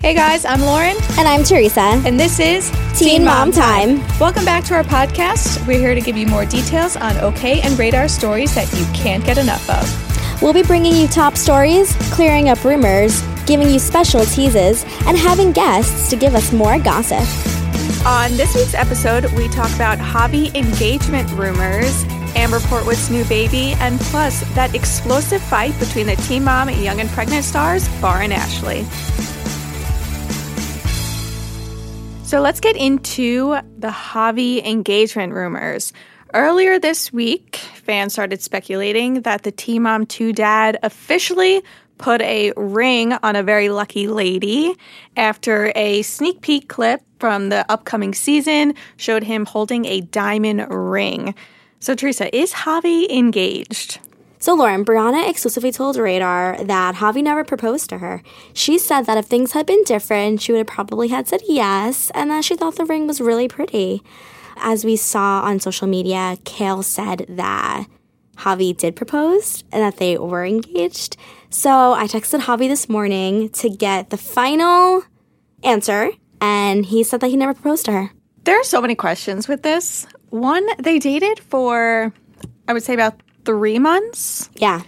Hey guys, I'm Lauren, And I'm Teresa. and this is Teen Mom Time. Welcome back to our podcast. We're here to give you more details on OK and Radar stories that you can't get enough of. We'll be bringing you top stories, clearing up rumors, giving you special teases, and having guests to give us more gossip. On this week's episode, we talk about Javi engagement rumors, Amber Portwood's new baby, and plus that explosive fight between the Teen Mom Young and Pregnant stars, Bar and Ashley. So let's get into the Javi engagement rumors. Earlier this week, fans started speculating that the Teen Mom 2 dad officially put a ring on a very lucky lady after a sneak peek clip from the upcoming season showed him holding a diamond ring. So, Teresa, is Javi engaged? So, Lauren, Briana exclusively told Radar that Javi never proposed to her. She said that if things had been different, she would have probably had said yes, and that she thought the ring was really pretty. As we saw on social media, Kail said that Javi did propose and that they were engaged. So I texted Javi this morning to get the final answer, and he said that he never proposed to her. There are so many questions with this. One, they dated for, I would say, about three months. Yeah.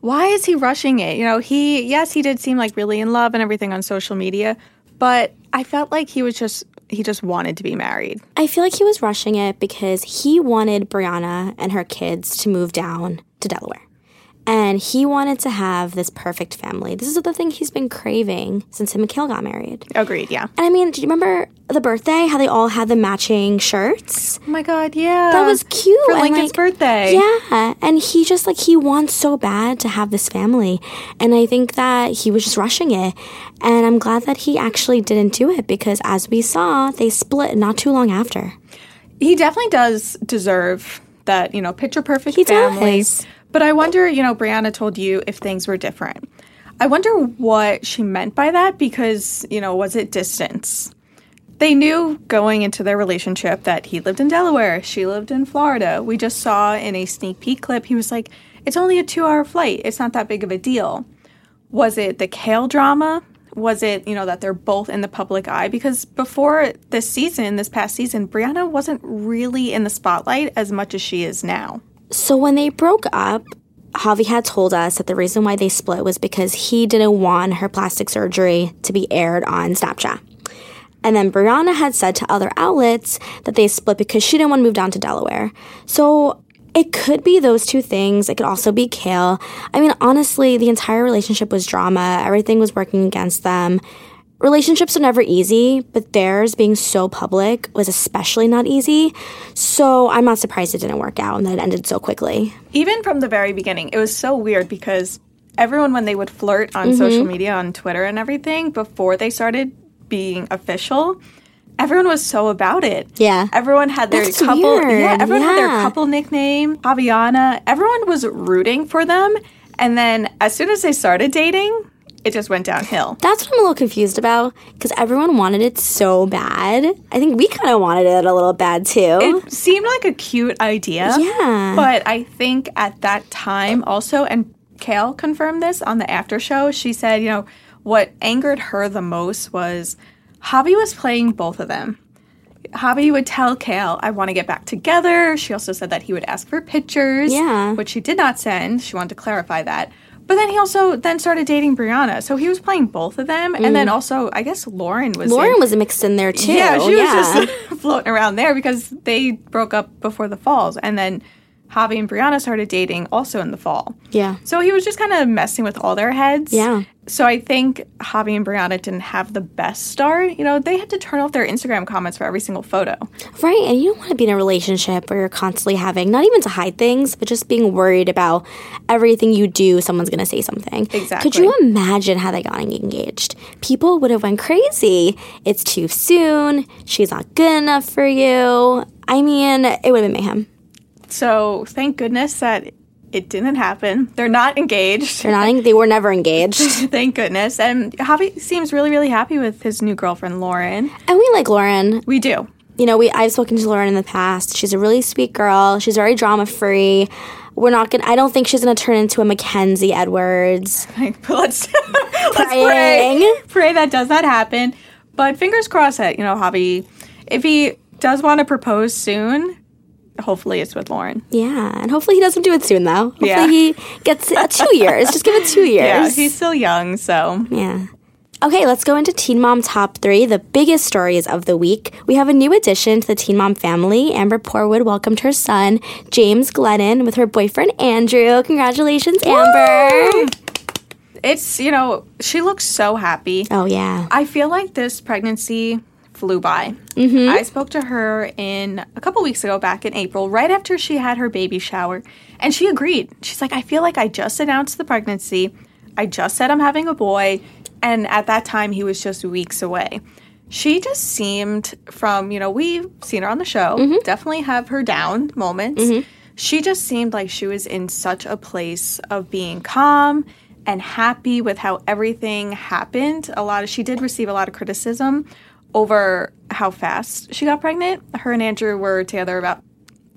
Why is he rushing it? You know, he, yes, he did seem like really in love and everything on social media, but I felt like he was just, he just wanted to be married. I feel like he was rushing it because he wanted Briana and her kids to move down to Delaware. And he wanted to have this perfect family. This is the thing he's been craving since him and Kail got married. Agreed, yeah. And I mean, do you remember the birthday? How they all had the matching shirts? Oh my God, yeah. That was cute. For Lincoln's like, birthday. Yeah. And he just like, he wants so bad to have this family. And I think that he was just rushing it. And I'm glad that he actually didn't do it because as we saw, they split not too long after. He definitely does deserve that, you know, picture perfect He family. does. But I wonder, you know, Briana told you if things were different. I wonder what she meant by that because, you know, was it distance? They knew going into their relationship that he lived in Delaware, she lived in Florida. We just saw in a sneak peek clip, he was like, it's only a two hour flight. It's not that big of a deal. Was it the Kail drama? Was it, you know, that they're both in the public eye? Because before this season, this past season, Briana wasn't really in the spotlight as much as she is now. So when they broke up, Javi had told us that the reason why they split was because he didn't want her plastic surgery to be aired on Snapchat. And then Briana had said to other outlets that they split because she didn't want to move down to Delaware. So it could be those two things. It could also be Kail. I mean, honestly, the entire relationship was drama. Everything was working against them. Relationships are never easy, but theirs being so public was especially not easy. So I'm not surprised it didn't work out and that it ended so quickly. even from the very beginning, it was so weird because everyone, when they would flirt on mm-hmm. social media, on Twitter and everything, before they started being official, everyone was so about it. Yeah. Everyone had their That's couple. weird, Yeah, everyone had their couple nickname, Javiana. Everyone was rooting for them. And then as soon as they started dating, it just went downhill. That's what I'm a little confused about because everyone wanted it so bad. I think we kind of wanted it a little bad too. It seemed like a cute idea. Yeah. But I think at that time also, and Kail confirmed this on the after show, she said, you know, what angered her the most was Javi was playing both of them. Javi would tell Kail, I want to get back together. She also said that he would ask for pictures, Yeah. which she did not send. She wanted to clarify that. But then he also then started dating Briana. So he was playing both of them. And then mm. also, I guess Lauren was in- Lauren was mixed in there too. yeah, she yeah. was just floating around there because they broke up before the falls, and then Javi and Briana started dating also in the fall. yeah. So he was just kind of messing with all their heads. Yeah. So I think Javi and Briana didn't have the best start. You know, they had to turn off their Instagram comments for every single photo. Right. And you don't want to be in a relationship where you're constantly having, not even to hide things, but just being worried about everything you do, someone's going to say something. Exactly. Could you imagine how they got engaged? People would have went crazy. It's too soon. She's not good enough for you. I mean, it would have been mayhem. So thank goodness that it didn't happen. They're not engaged. They're not, they were never engaged. Thank goodness. And Javi seems really, really happy with his new girlfriend, Lauren. And we like Lauren. We do. you know, we I've spoken to Lauren in the past. She's a really sweet girl. She's very drama free. we're not gonna. I don't think she's gonna turn into a Mackenzie Edwards. let's let's pray pray that does not happen. But fingers crossed that you know Javi, if he does want to propose soon, hopefully it's with Lauren. Yeah, and hopefully he doesn't do it soon though. Hopefully Yeah. he gets uh, two years. Just give it two years. Yeah, he's still young, so Yeah. Okay, let's go into Teen Mom Top 3, the biggest stories of the week. We have a new addition to the Teen Mom family. Amber Portwood welcomed her son, James Glennon, with her boyfriend, Andrew. Congratulations, Amber. it's you know she looks so happy. Oh, yeah. I feel like this pregnancy flew by. Mm-hmm. I spoke to her in a couple weeks ago, back in April, right after she had her baby shower, and she agreed. She's like, I feel like I just announced the pregnancy. I just said I'm having a boy, and at that time he was just weeks away. She just seemed from, you know, we've seen her on the show, mm-hmm. definitely have her down moments. Mm-hmm. She just seemed like she was in such a place of being calm and happy with how everything happened. A lot of she did receive a lot of criticism over how fast she got pregnant. Her and Andrew were together about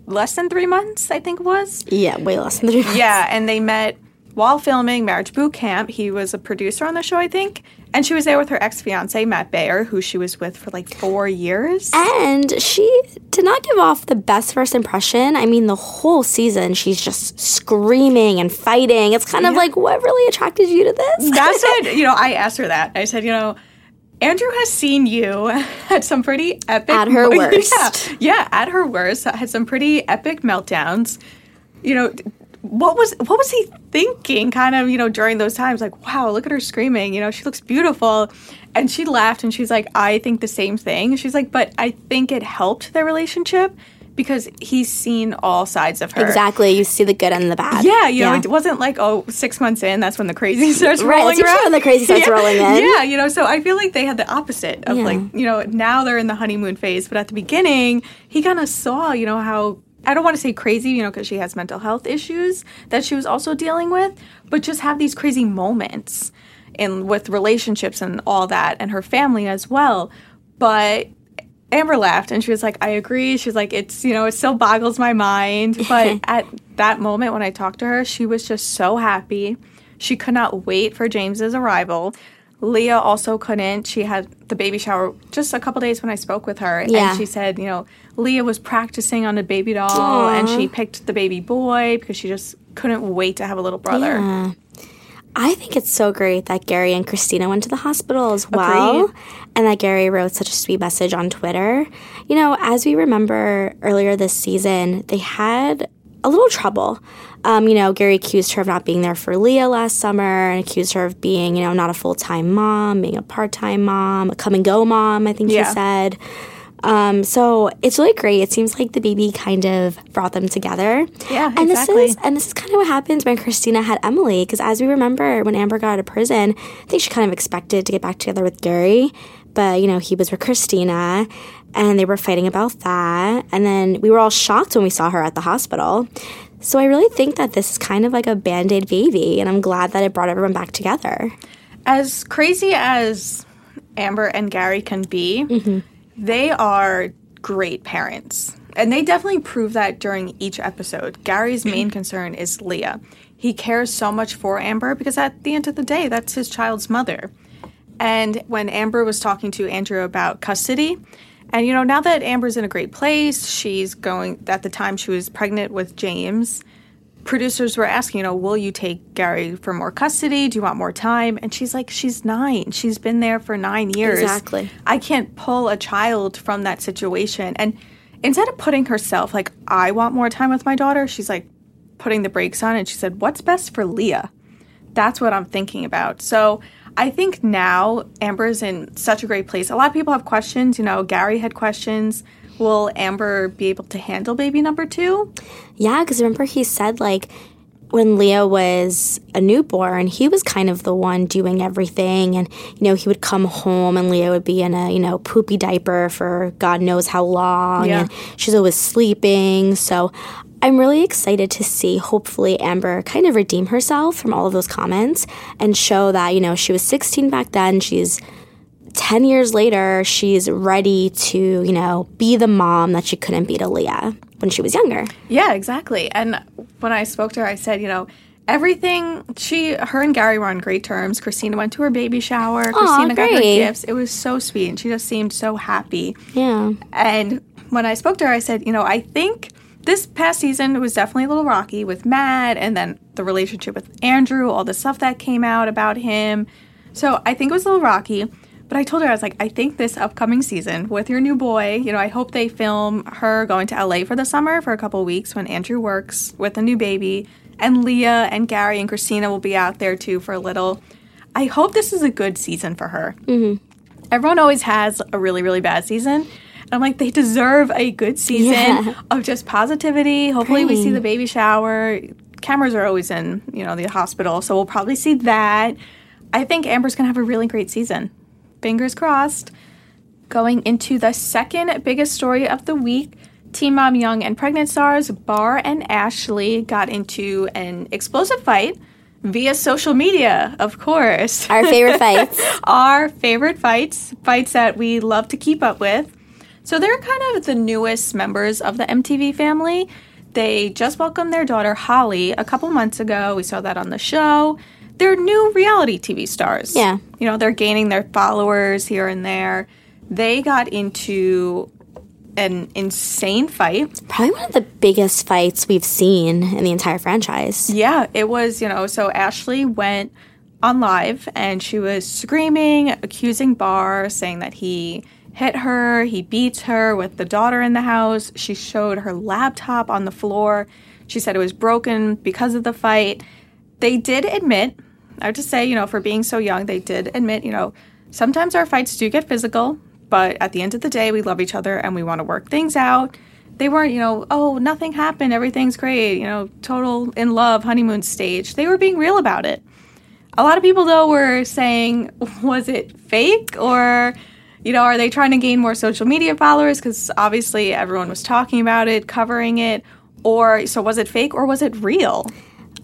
less than three months, I think it was. Yeah, way less than three months. Yeah, and they met while filming Marriage Boot Camp. He was a producer on the show, I think. And she was there with her ex fiance, Matt Baier, who she was with for like four years. And she did not give off the best first impression. I mean, the whole season, she's just screaming and fighting. It's kind of like, what really attracted you to this? That's what, you know, I asked her that. I said, you know, Andrew has seen you at some pretty epic At her Yeah, worst. Yeah, at her worst, had some pretty epic meltdowns. You know, what was what was he thinking kind of, you know, during those times like, wow, look at her screaming, you know, she looks beautiful. And she laughed and she's like, I think the same thing. She's like, but I think it helped their relationship because he's seen all sides of her. Exactly. You see the good and the bad. Yeah, you know, it wasn't like oh, six months in, that's when the crazy starts Right, rolling it's around. when the crazy starts yeah. rolling in. Yeah, you know, so I feel like they had the opposite of Yeah. like, you know, now they're in the honeymoon phase, but at the beginning, he kind of saw, you know, how I don't want to say crazy, you know, because she has mental health issues that she was also dealing with, but just have these crazy moments and with relationships and all that, and her family as well. But Amber laughed and she was like, I agree. She's like, it's, you know, it still boggles my mind. But at that moment when I talked to her, she was just so happy. She could not wait for James's arrival. Leah also couldn't. She had the baby shower just a couple days when I spoke with her. Yeah. And she said, you know, Leah was practicing on a baby doll and she picked the baby boy because she just couldn't wait to have a little brother. Yeah. I think it's so great that Gary and Christina went to the hospital as well. Agreed. And that Gary wrote such a sweet message on Twitter. You know, as we remember earlier this season, they had a little trouble. Um, you know, Gary accused her of not being there for Leah last summer and accused her of being, you know, not a full time mom, being a part time mom, a come and go mom, I think Yeah. he said. Um, so it's really great. It seems like the baby kind of brought them together. Yeah, and exactly. this is and this is kind of what happens when Christina had Emily. Because as we remember, when Amber got out of prison, I think she kind of expected to get back together with Gary, but you know he was with Christina, and they were fighting about that. And then we were all shocked when we saw her at the hospital. So I really think that this is kind of like a band aid baby, and I'm glad that it brought everyone back together. as crazy as Amber and Gary can be, they are great parents. And they definitely prove that during each episode. Gary's main mm-hmm. concern is Leah. He cares so much for Amber because at the end of the day, that's his child's mother. And when Amber was talking to Andrew about custody, and you know, now that Amber's in a great place, she's going, at the time she was pregnant with James, producers were asking, you know, will you take Gary for more custody? Do you want more time? And she's like, she's nine. She's been there for nine years. Exactly. I can't pull a child from that situation. And instead of putting herself like, I want more time with my daughter, she's like putting the brakes on and she said, what's best for Leah? That's what I'm thinking about. So I think now Amber's in such a great place. A lot of people have questions. You know, Gary had questions. Will Amber be able to handle baby number two? Yeah, because remember he said like when Leah was a newborn, he was kind of the one doing everything, and you know he would come home and Leah would be in a you know poopy diaper for God knows how long, Yeah. and she's always sleeping. So I'm really excited to see hopefully Amber kind of redeem herself from all of those comments and show that you know she was 16 back then, she's 10 years later, she's ready to, you know, be the mom that she couldn't be to Leah. when she was younger. Yeah, exactly. And when I spoke to her, I said, you know, everything she her and Gary were on great terms. Christina went to her baby shower. Christina got her gifts. It was so sweet and she just seemed so happy. Yeah. And when I spoke to her, I said, you know, I think this past season was definitely a little rocky with Matt and then the relationship with Andrew, all the stuff that came out about him. So I think it was a little rocky. But I told her, I was like, I think this upcoming season with your new boy, you know, I hope they film her going to LA for the summer for a couple weeks when Andrew works with a new baby. And Leah and Gary and Christina will be out there too for a little. I hope this is a good season for her. Mm-hmm. Everyone always has a really really bad season. And i'm like they deserve a good season Yeah. of just positivity. Hopefully we see the baby shower. Cameras are always in you know the hospital so we'll probably see that. I think amber's gonna have a really great season fingers crossed going into the second biggest story of the week teen mom young and pregnant stars bar and ashley got into an explosive fight via social media of course Our favorite fights. our favorite fights, fights that we love to keep up with. So they're kind of the newest members of the MTV family. They just welcomed their daughter Holly a couple months ago. We saw that on the show. They're new reality TV stars. Yeah. You know, they're gaining their followers here and there. They got into an insane fight. Probably one of the biggest fights we've seen in the entire franchise. Yeah, it was, you know, so Ashley went on live and she was screaming, accusing Bar, saying that he hit her, he beats her with the daughter in the house. She showed her laptop on the floor. She said it was broken because of the fight. They did admit, I have to say, you know, for being so young, they did admit, you know, sometimes our fights do get physical, but at the end of the day, we love each other and we want to work things out. They weren't, you know, oh, nothing happened, everything's great, you know, total in love honeymoon stage. They were being real about it. A lot of people, though, were saying, was it fake or, you know, are they trying to gain more social media followers? Because obviously everyone was talking about it, covering it. Or, so was it fake or was it real?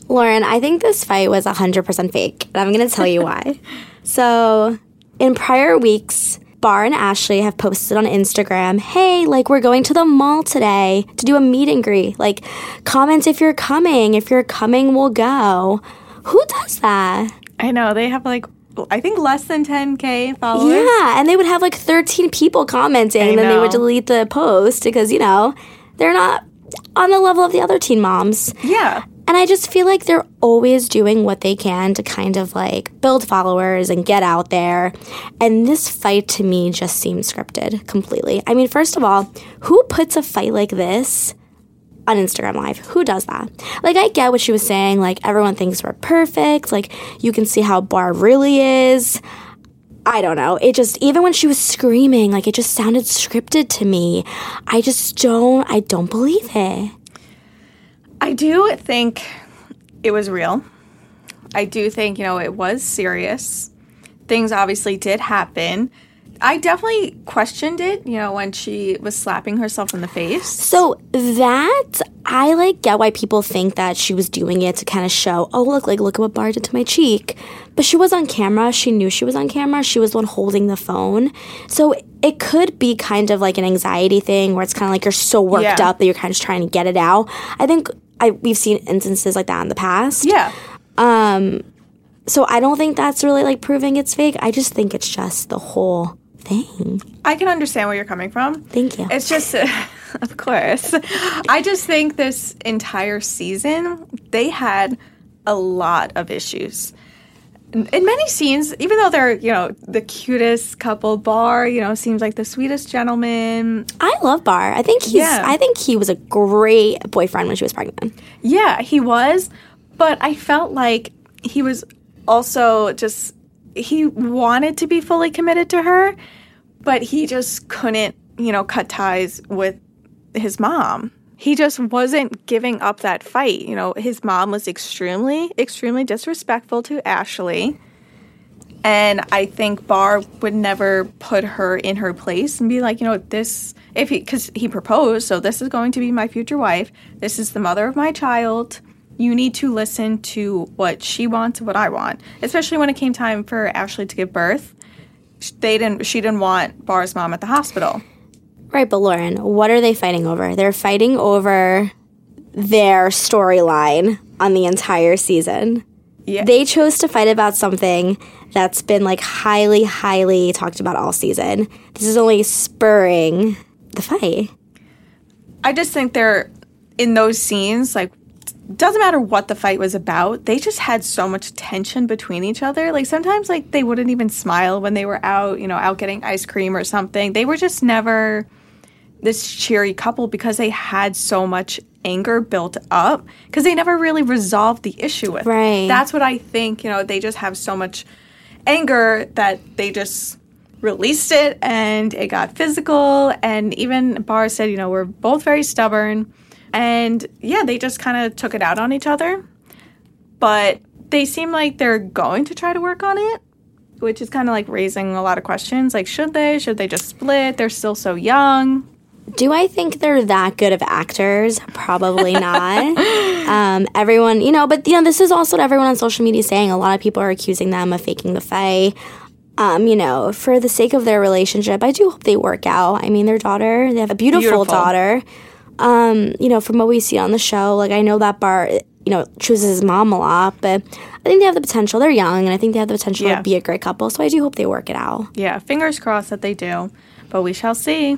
Lauren, I think this fight was 100% fake, and I'm going to tell you why. so, in prior weeks, Bar and Ashley have posted on Instagram, hey, like, we're going to the mall today to do a meet and greet. Like, comment if you're coming. If you're coming, we'll go. Who does that? I know, they have like, I think less than 10K followers. Yeah, and they would have like 13 people commenting, and then they would delete the post because, you know, they're not on the level of the other teen moms. Yeah. And I just feel like they're always doing what they can to kind of like build followers and get out there. And this fight to me just seems scripted completely. I mean, first of all, who puts a fight like this on Instagram Live? Who does that? Like, I get what she was saying. Like, everyone thinks we're perfect. Like, you can see how Bar really is. I don't know. It just even when she was screaming, like it just sounded scripted to me. I just don't I don't believe it. I do think it was real. I do think, you know, it was serious. Things obviously did happen. I definitely questioned it, you know, when she was slapping herself in the face. So that I like get why people think that she was doing it to kind of show, oh look, like look at what Bar did to my cheek. But she was on camera. She knew she was on camera. She was the one holding the phone. So it could be kind of like an anxiety thing where it's kind of like you're so worked Yeah. up that you're kind of just trying to get it out. I think I we've seen instances like that in the past. Yeah. Um so I don't think that's really like proving it's fake. I just think it's just the whole thing. I can understand where you're coming from. Thank you. It's just, of course. I just think this entire season, they had a lot of issues. In many scenes, even though they're, you know, the cutest couple, Bar, you know, seems like the sweetest gentleman. I love Bar. I think he's Yeah. I think he was a great boyfriend when she was pregnant. Yeah, he was, but I felt like he was also just he wanted to be fully committed to her, but he just couldn't, you know, cut ties with his mom. He just wasn't giving up that fight. You know, his mom was extremely, extremely disrespectful to Ashley. And I think Bar would never put her in her place and be like, you know, this, if he, because he proposed, so this is going to be my future wife. This is the mother of my child. You need to listen to what she wants, what I want. Especially when it came time for Ashley to give birth. They didn't, she didn't want Bar's mom at the hospital. Right, but Lauren, what are they fighting over? They're fighting over their storyline on the entire season. Yeah. They chose to fight about something that's been like highly, highly talked about all season. This is only spurring the fight. I just think they're in those scenes, like, doesn't matter what the fight was about, they just had so much tension between each other. Like, sometimes, like, they wouldn't even smile when they were out, you know, out getting ice cream or something. They were just never this cheery couple because they had so much anger built up because they never really resolved the issue with. Right. That's what I think, you know, they just have so much anger that they just released it and it got physical and even Bar said, you know, we're both very stubborn and yeah, they just kind of took it out on each other. But they seem like they're going to try to work on it, which is kind of like raising a lot of questions. Like, should they? Should they just split? They're still so young. Do I think they're that good of actors? Probably not. um, everyone, you know, but you know, this is also what everyone on social media is saying. A lot of people are accusing them of faking the fight. Um, you know, for the sake of their relationship, I do hope they work out. I mean, their daughter, they have a beautiful, Beautiful. daughter. Um, you know, from what we see on the show, like I know that Bart, you know, chooses his mom a lot, but I think they have the potential. They're young, and I think they have the potential Yeah. to be a great couple. So I do hope they work it out. Yeah, fingers crossed that they do, but we shall see.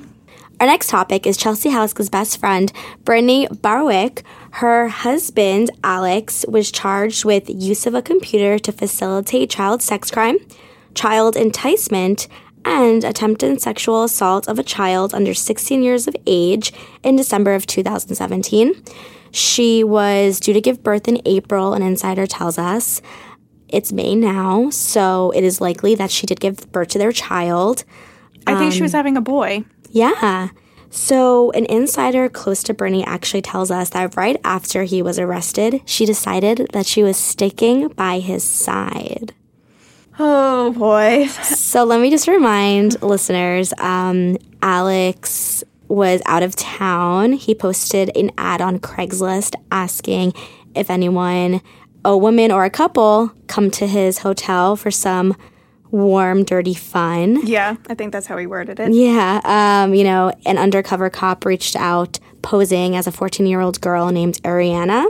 Our next topic is Chelsea Houska's best friend, Brittnee Bawek. Her husband, Alex, was charged with use of a computer to facilitate child sex crime, child enticement, and attempted sexual assault of a child under 16 years of age in December of 2017. She was due to give birth in April, an insider tells us. It's May now, so it is likely that she did give birth to their child. I think she was um, having a boy. Yeah. So, an insider close to Bernie actually tells us that right after he was arrested, she decided that she was sticking by his side. Oh boy. So, let me just remind listeners um, Alex was out of town. He posted an ad on Craigslist asking if anyone, a woman or a couple, come to his hotel for some warm, dirty fun. Yeah, I think that's how he worded it. Yeah, um, you know, an undercover cop reached out posing as a 14 year old girl named Ariana.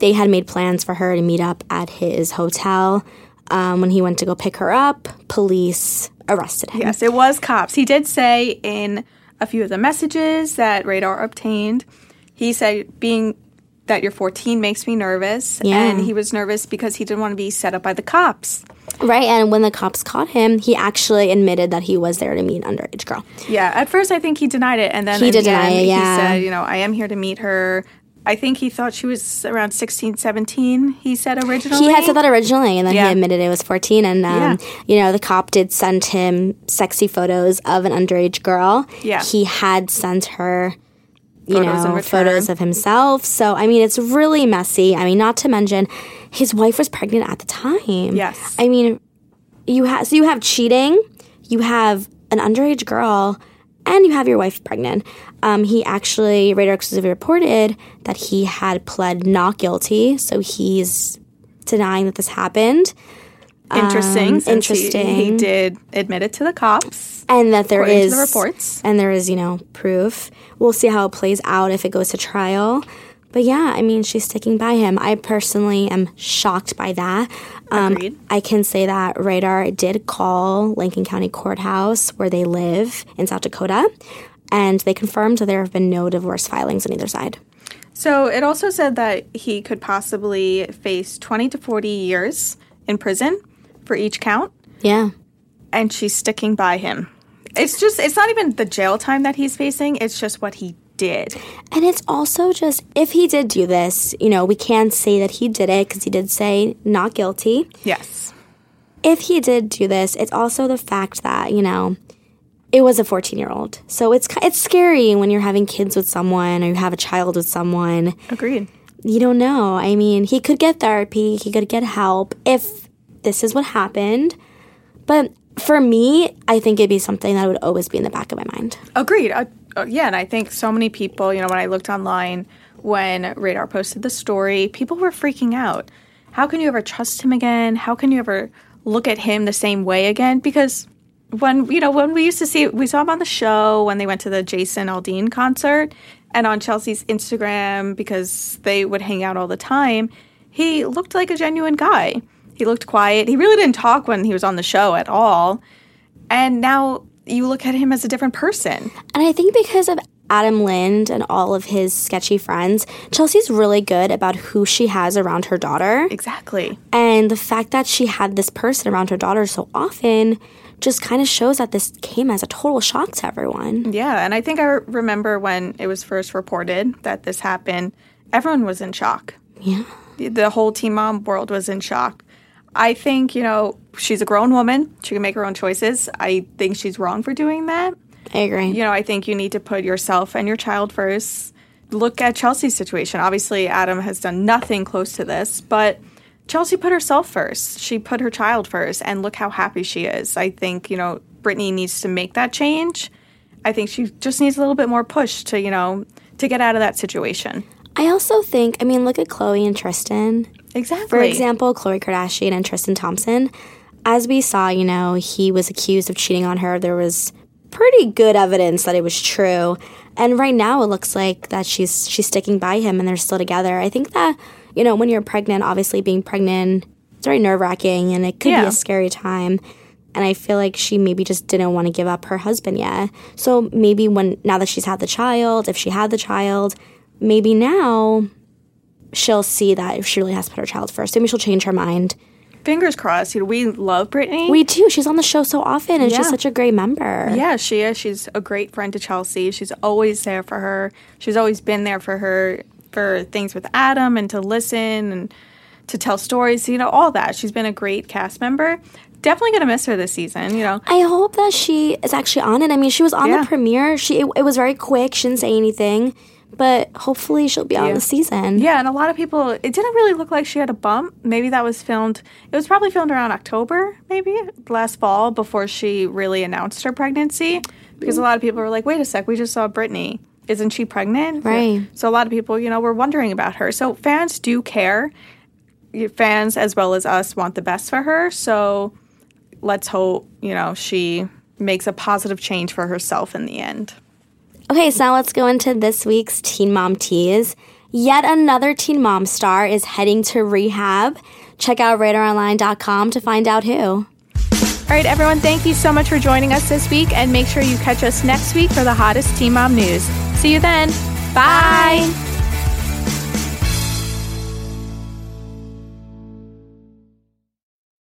They had made plans for her to meet up at his hotel. Um, when he went to go pick her up, police arrested him. Yes, it was cops. He did say in a few of the messages that Radar obtained, he said being that you're 14 makes me nervous. Yeah. And he was nervous because he didn't want to be set up by the cops. Right, and when the cops caught him, he actually admitted that he was there to meet an underage girl. Yeah, at first I think he denied it. And then He did the deny it, yeah. he said, you know, I am here to meet her. I think he thought she was around 16, 17, he said originally. He had said that originally, and then Yeah. he admitted it was 14. And, um, Yeah. you know, the cop did send him sexy photos of an underage girl. Yeah. He had sent her, you Photos know, photos of himself. So, I mean, it's really messy. I mean, not to mention, his wife was pregnant at the time. Yes. I mean, you have so you have cheating, you have an underage girl, and you have your wife pregnant. Um, he actually, Radar Exclusive reported that he had pled not guilty, so he's denying that this happened, Interesting. Um, since he- He, did admit it to the cops. and that there is the reports. and there is you know proof. We'll see how it plays out if it goes to trial. But yeah, I mean, she's sticking by him. I personally am shocked by that. Um, Agreed. I can say that Radar did call Lincoln County Courthouse where they live in South Dakota, and they confirmed that there have been no divorce filings on either side. So it also said that he could possibly face 20 to 40 years in prison for each count, Yeah. and she's sticking by him. It's just, it's not even the jail time that he's facing, it's just what he did. And it's also just if he did do this, you know, we can say that he did it because he did say not guilty. Yes. if he did do this, it's also the fact that you know it was a 14 year old. So it's it's scary when you're having kids with someone or you have a child with someone. Agreed. You don't know. I mean, he could get therapy, he could get help if this is what happened. But for me, I think it'd be something that would always be in the back of my mind. Agreed. Uh, yeah, and I think so many people, you know, when I looked online when Radar posted the story, people were freaking out. How can you ever trust him again? How can you ever look at him the same way again? Because when you know when we used to see we saw him on the show when they went to the Jason Aldean concert and on Chelsea's Instagram because they would hang out all the time. He looked like a genuine guy. He looked quiet. He really didn't talk when he was on the show at all. And now you look at him as a different person. And I think because of Adam Lind and all of his sketchy friends, Chelsea's really good about who she has around her daughter. Exactly. And the fact that she had this person around her daughter so often just kind of shows that this came as a total shock to everyone. Yeah, and I think I remember when it was first reported that this happened, everyone was in shock. Yeah. The whole Teen Mom world was in shock. I think, you know, she's a grown woman. She can make her own choices. I think she's wrong for doing that. I agree. You know, I think you need to put yourself and your child first. Look at Chelsea's situation. Obviously, Adam has done nothing close to this, but Chelsea put herself first. She put her child first, and look how happy she is. I think, you know, Brittnee needs to make that change. I think she just needs a little bit more push to, you know, to get out of that situation. I also think, I mean, look at Khloe and Tristan. Exactly. For example, Khloe Kardashian and Tristan Thompson. As we saw, you know, he was accused of cheating on her. There was pretty good evidence that it was true. And right now it looks like that she's she's sticking by him and they're still together. I think that, you know, when you're pregnant, obviously being pregnant, it's very nerve wracking and it could yeah. be a scary time. And I feel like she maybe just didn't want to give up her husband yet. So maybe when now that she's had the child, if she had the child, maybe now she'll see that if she really has to put her child first. Maybe she'll change her mind. Fingers crossed. You know, we love Brittnee. We do. She's on the show so often, and yeah. she's such a great member. Yeah, she is. She's a great friend to Chelsea. She's always there for her. She's always been there for her for things with Adam and to listen and to tell stories. You know, all that. She's been a great cast member definitely gonna miss her this season. You know, I hope that she is actually on it. I mean, she was on yeah. the premiere. She it, it, was very quick. She didn't say anything but hopefully she'll be on the season. Yeah, and a lot of people, it didn't really look like she had a bump. Maybe that was filmed, it was probably filmed around October, maybe last fall, before she really announced her pregnancy. Because a lot of people were like, wait a sec, we just saw Brittnee. Isn't she pregnant? Right. So a lot of people, you know, were wondering about her. So fans do care. Fans, as well as us, want the best for her. So let's hope, you know, she makes a positive change for herself in the end. Okay, so now let's go into this week's Teen Mom Tease. Yet another Teen Mom star is heading to rehab. Check out radaronline.com to find out who. All right, everyone, thank you so much for joining us this week, and make sure you catch us next week for the hottest Teen Mom news. See you then. Bye. Bye.